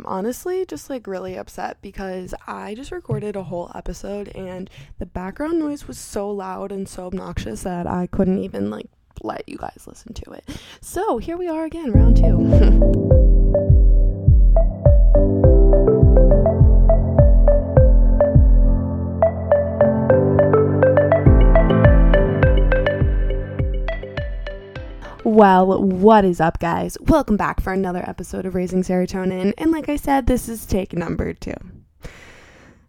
I'm honestly just like really upset because I just recorded a whole episode and the background noise was so loud and so obnoxious that I couldn't even like let you guys listen to it. So here we are again, round two. Well, what is up, guys? Welcome back for another episode of Raising Serotonin. And like I said, this is take number two.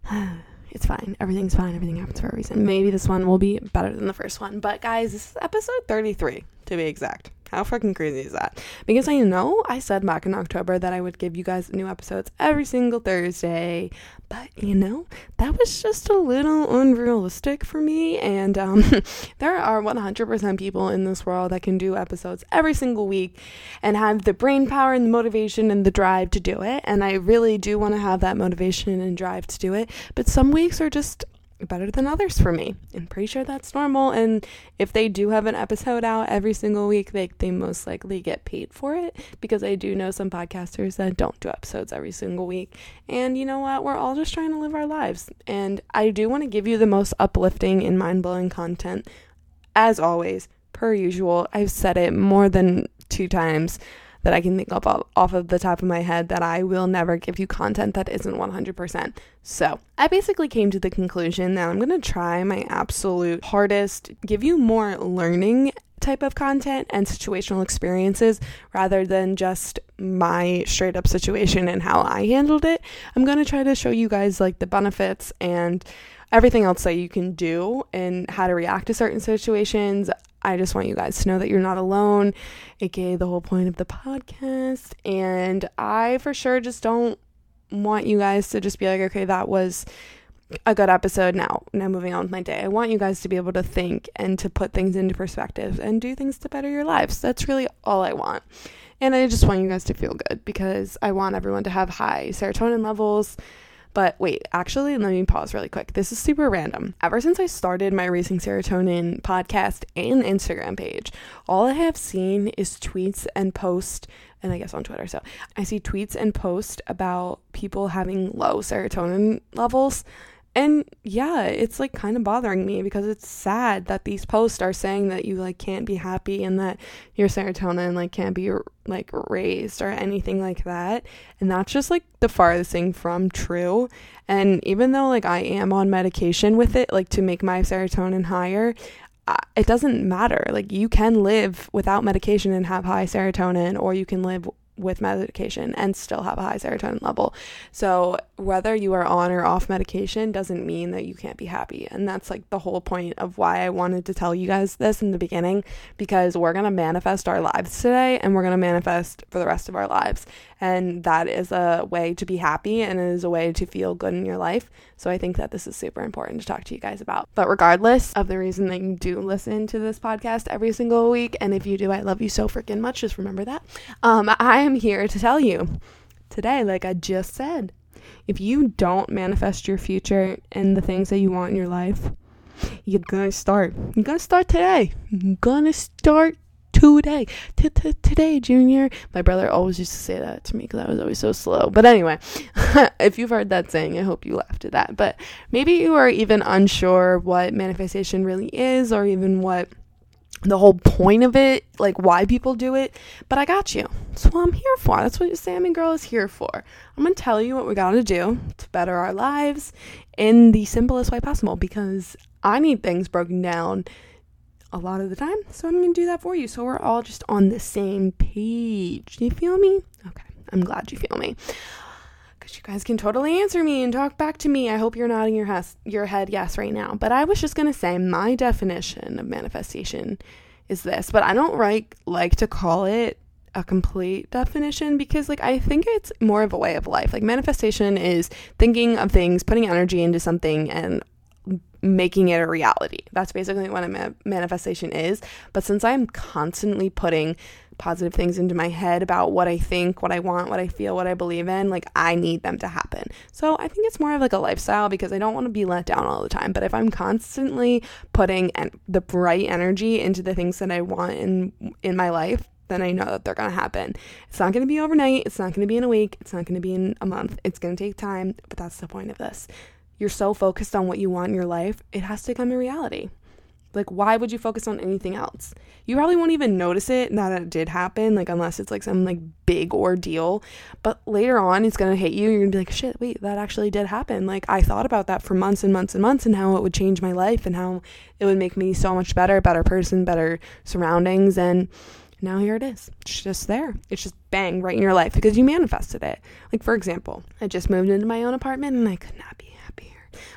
It's fine. Everything's fine. Everything happens for a reason. Maybe this one will be better than the first one. But guys, this is episode 33 to be exact. How fucking crazy is that? Because I know I said back in October that I would give you guys new episodes every single Thursday, but you know, that was just a little unrealistic for me. And um, there are 100% people in this world that can do episodes every single week and have the brain power and the motivation and the drive to do it. And I really do want to have that motivation and drive to do it. But some weeks are just better than others for me. I'm pretty sure that's normal. And if they do have an episode out every single week, they, they most likely get paid for it because I do know some podcasters that don't do episodes every single week. And you know what? We're all just trying to live our lives. And I do want to give you the most uplifting and mind blowing content. As always, per usual, I've said it more than two times that I can think of off of the top of my head that I will never give you content that isn't 100%. So, I basically came to the conclusion that I'm going to try my absolute hardest, give you more learning type of content and situational experiences rather than just my straight up situation and how I handled it. I'm going to try to show you guys like the benefits and everything else that you can do and how to react to certain situations. I just want you guys to know that you're not alone, aka the whole point of the podcast. And I for sure just don't want you guys to just be like, okay, that was a good episode now. Now moving on with my day. I want you guys to be able to think and to put things into perspective and do things to better your lives. That's really all I want. And I just want you guys to feel good because I want everyone to have high serotonin levels. But wait, actually, let me pause really quick. This is super random. Ever since I started my Raising Serotonin podcast and Instagram page, all I have seen is tweets and posts, and I guess on Twitter. So I see tweets and posts about people having low serotonin levels. And yeah, it's like kind of bothering me because it's sad that these posts are saying that you like can't be happy and that your serotonin like can't be like raised or anything like that. And that's just like the farthest thing from true. And even though like I am on medication with it like to make my serotonin higher, it doesn't matter. Like you can live without medication and have high serotonin or you can live with medication and still have a high serotonin level. So, whether you are on or off medication doesn't mean that you can't be happy. And that's like the whole point of why I wanted to tell you guys this in the beginning because we're going to manifest our lives today and we're going to manifest for the rest of our lives. And that is a way to be happy and it is a way to feel good in your life. So, I think that this is super important to talk to you guys about. But regardless of the reason that you do listen to this podcast every single week, and if you do, I love you so freaking much. Just remember that. Um, I am here to tell you today, like I just said, if you don't manifest your future and the things that you want in your life, you're gonna start. You're gonna start today. You're gonna start today. Today, Junior. My brother always used to say that to me because I was always so slow. But anyway, if you've heard that saying, I hope you laughed at that. But maybe you are even unsure what manifestation really is or even what the whole point of it, like why people do it, but I got you. That's what I'm here for. That's what Salmon Girl is here for. I'm to tell you what we got to do to better our lives in the simplest way possible because I need things broken down a lot of the time. So I'm to do that for you. So we're all just on the same page. Do you feel me? Okay. I'm glad you feel me. You guys can totally answer me and talk back to me. I hope you're nodding your, has- your head yes right now. But I was just going to say my definition of manifestation is this, but I don't like, like to call it a complete definition because like I think it's more of a way of life. Like manifestation is thinking of things, putting energy into something and making it a reality. That's basically what a ma- manifestation is. But since I'm constantly putting positive things into my head about what I think, what I want, what I feel, what I believe in, like I need them to happen. So I think it's more of like a lifestyle because I don't want to be let down all the time. But if I'm constantly putting en- the bright energy into the things that I want in in my life, then I know that they're going to happen. It's not going to be overnight. It's not going to be in a week. It's not going to be in a month. It's going to take time, but that's the point of this. You're so focused on what you want in your life, it has to become a reality. Like, why would you focus on anything else? You probably won't even notice it that it did happen, like, unless it's like some like big ordeal. But later on, it's gonna hit you. You're gonna be like, shit, wait, that actually did happen. Like, I thought about that for months and months and months and how it would change my life and how it would make me so much better, better person, better surroundings. And now here it is. It's just there. It's just bang right in your life because you manifested it. Like, for example, I just moved into my own apartment and I could not be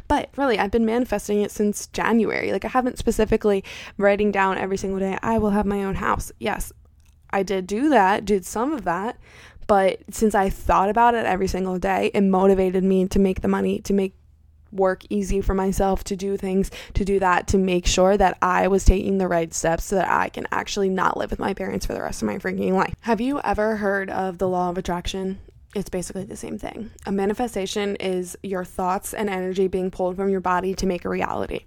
but really, I've been manifesting it since January. Like, I haven't specifically writing down every single day, I will have my own house. Yes, I did do that, did some of that. But since I thought about it every single day, it motivated me to make the money, to make work easy for myself, to do things, to do that, to make sure that I was taking the right steps so that I can actually not live with my parents for the rest of my freaking life. Have you ever heard of the law of attraction? It's basically the same thing. A manifestation is your thoughts and energy being pulled from your body to make a reality.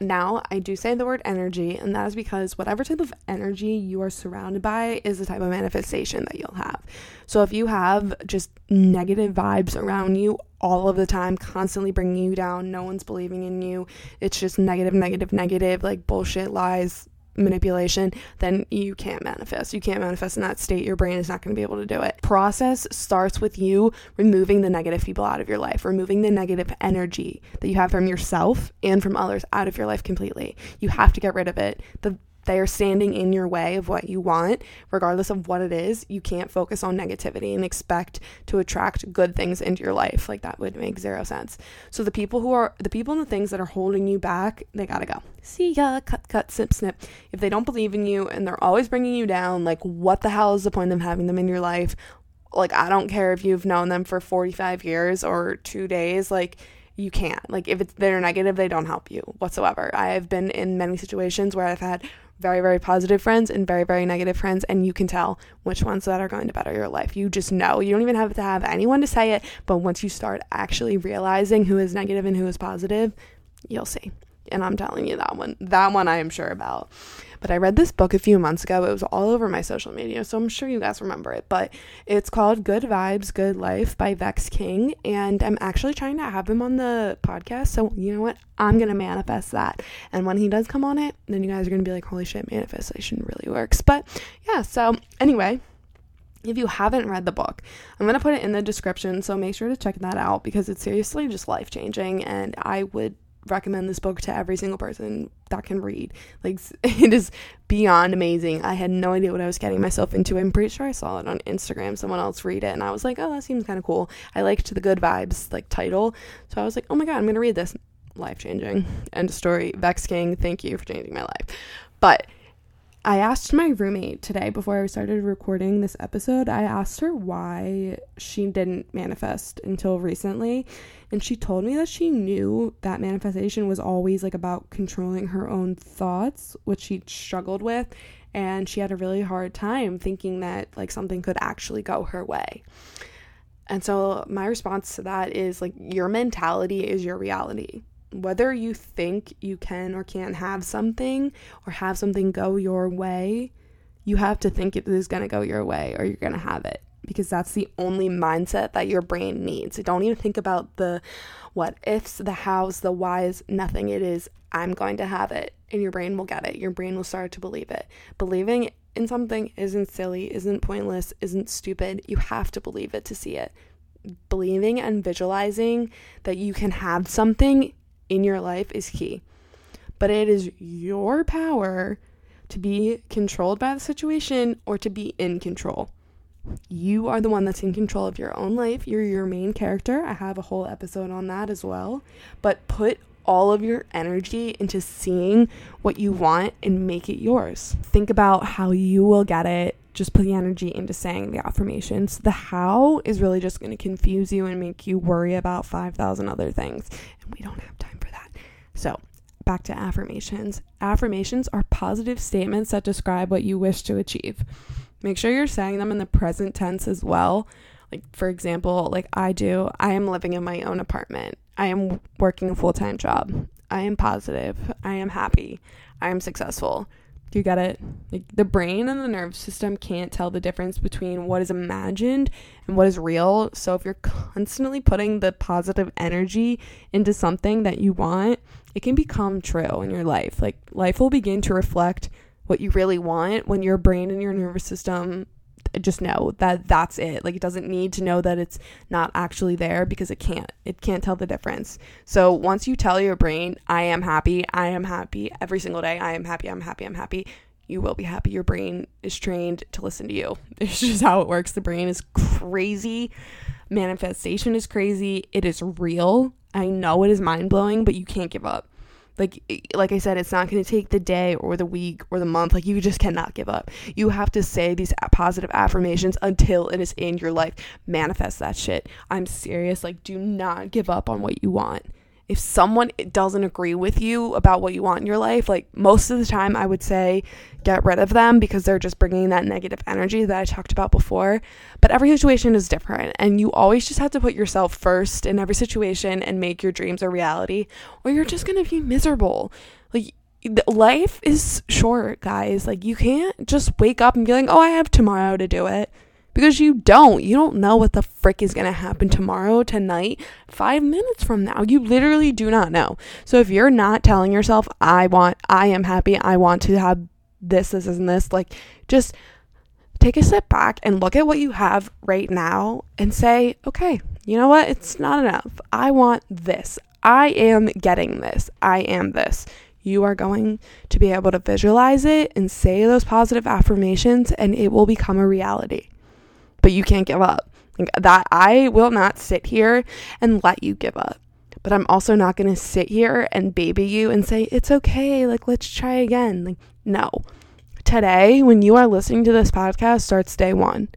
Now, I do say the word energy, and that is because whatever type of energy you are surrounded by is the type of manifestation that you'll have. So, if you have just negative vibes around you all of the time, constantly bringing you down, no one's believing in you, it's just negative, negative, negative, like bullshit, lies, manipulation, then you can't manifest. You can't manifest in that state. Your brain is not going to be able to do it. Process starts with you removing the negative people out of your life, removing the negative energy that you have from yourself and from others out of your life completely. You have to get rid of it. The they are standing in your way of what you want, regardless of what it is. You can't focus on negativity and expect to attract good things into your life. Like that would make zero sense. So the people who are the people and the things that are holding you back, they gotta go. See ya, cut, cut, snip, snip. If they don't believe in you and they're always bringing you down, like what the hell is the point of having them in your life? Like I don't care if you've known them for 45 years or two days. Like you can't. Like if it's they're negative, they don't help you whatsoever. I have been in many situations where I've had very, very positive friends and very, very negative friends, and you can tell which ones that are going to better your life. You just know. You don't even have to have anyone to say it, but once you start actually realizing who is negative and who is positive, you'll see. And I'm telling you that one, that one I am sure about. But I read this book a few months ago. It was all over my social media, so I'm sure you guys remember it. But it's called Good Vibes, Good Life by Vex King. And I'm actually trying to have him on the podcast. So, you know what? I'm going to manifest that. And when he does come on it, then you guys are going to be like, holy shit, manifestation really works. But yeah, so anyway, if you haven't read the book, I'm going to put it in the description. So make sure to check that out because it's seriously just life changing. And I would recommend this book to every single person that can read. Like it is beyond amazing. I had no idea what I was getting myself into. I'm pretty sure I saw it on Instagram. Someone else read it and I was like, "Oh, that seems kind of cool." I liked the good vibes like title. So I was like, "Oh my god, I'm going to read this." Life-changing. End of story. Vex King, thank you for changing my life. But I asked my roommate today before I started recording this episode, I asked her why she didn't manifest until recently. And she told me that she knew that manifestation was always like about controlling her own thoughts, which she struggled with. And she had a really hard time thinking that like something could actually go her way. And so my response to that is like your mentality is your reality whether you think you can or can't have something or have something go your way, you have to think it is going to go your way or you're going to have it. because that's the only mindset that your brain needs. Don't even think about the what ifs, the hows, the whys, nothing. It is, I'm going to have it, and your brain will get it. Your brain will start to believe it. Believing in something isn't silly, isn't pointless, isn't stupid. You have to believe it to see it. Believing and visualizing that you can have something in your life is key. But it is your power to be controlled by the situation or to be in control. You are the one that's in control of your own life. You're your main character. I have a whole episode on that as well. But put all of your energy into seeing what you want and make it yours. Think about how you will get it. Just put the energy into saying the affirmations. The how is really just going to confuse you and make you worry about 5,000 other things. And we don't have time. So, back to affirmations. Affirmations are positive statements that describe what you wish to achieve. Make sure you're saying them in the present tense as well. Like, for example, like I do, I am living in my own apartment. I am working a full time job. I am positive. I am happy. I am successful. You get it? Like the brain and the nervous system can't tell the difference between what is imagined and what is real. So if you're constantly putting the positive energy into something that you want, it can become true in your life. Like life will begin to reflect what you really want when your brain and your nervous system just know that that's it. Like it doesn't need to know that it's not actually there because it can't it can't tell the difference. So once you tell your brain i am happy i am happy every single day i am happy i'm happy i'm happy you will be happy. Your brain is trained to listen to you. It's just how it works. The brain is crazy. Manifestation is crazy. It is real. I know it is mind-blowing but you can't give up like like I said, it's not going to take the day or the week or the month. Like you just cannot give up. You have to say these positive affirmations until it is in your life. Manifest that shit. I'm serious. Like do not give up on what you want if someone doesn't agree with you about what you want in your life, like most of the time, I would say get rid of them because they're just bringing that negative energy that I talked about before. But every situation is different, and you always just have to put yourself first in every situation and make your dreams a reality, or you're just gonna be miserable. Like, life is short, guys. Like, you can't just wake up and be like, oh, I have tomorrow to do it because you don't. You don't know what the frick is going to happen tomorrow, tonight, five minutes from now. You literally do not know. So if you're not telling yourself, I want, I am happy, I want to have this, this, and this, like just take a step back and look at what you have right now and say, okay, you know what? It's not enough. I want this. I am getting this. I am this. You are going to be able to visualize it and say those positive affirmations, and it will become a reality but you can't give up. Like that I will not sit here and let you give up. But I'm also not going to sit here and baby you and say it's okay, like let's try again. Like no. Today when you are listening to this podcast starts day 1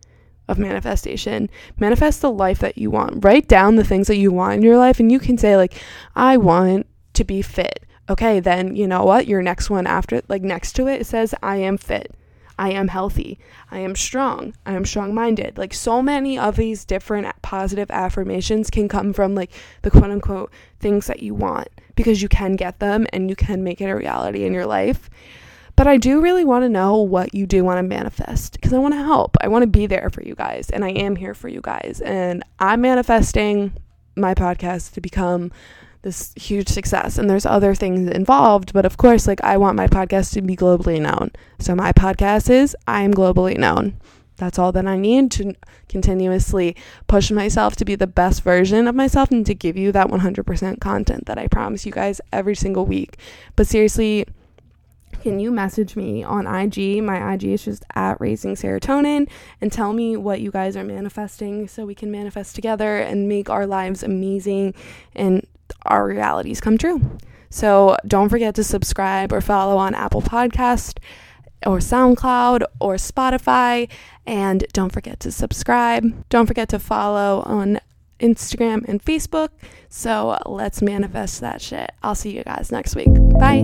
of manifestation. Manifest the life that you want. Write down the things that you want in your life and you can say like I want to be fit. Okay, then you know what? Your next one after like next to it, it says I am fit. I am healthy. I am strong. I am strong minded. Like so many of these different positive affirmations can come from like the quote unquote things that you want because you can get them and you can make it a reality in your life. But I do really want to know what you do want to manifest because I want to help. I want to be there for you guys and I am here for you guys. And I'm manifesting my podcast to become this huge success and there's other things involved but of course like i want my podcast to be globally known. So my podcast is i am globally known. That's all that i need to continuously push myself to be the best version of myself and to give you that 100% content that i promise you guys every single week. But seriously can you message me on IG? My IG is just at raising serotonin and tell me what you guys are manifesting so we can manifest together and make our lives amazing and our realities come true. So don't forget to subscribe or follow on Apple Podcast or SoundCloud or Spotify. And don't forget to subscribe. Don't forget to follow on Instagram and Facebook. So let's manifest that shit. I'll see you guys next week. Bye.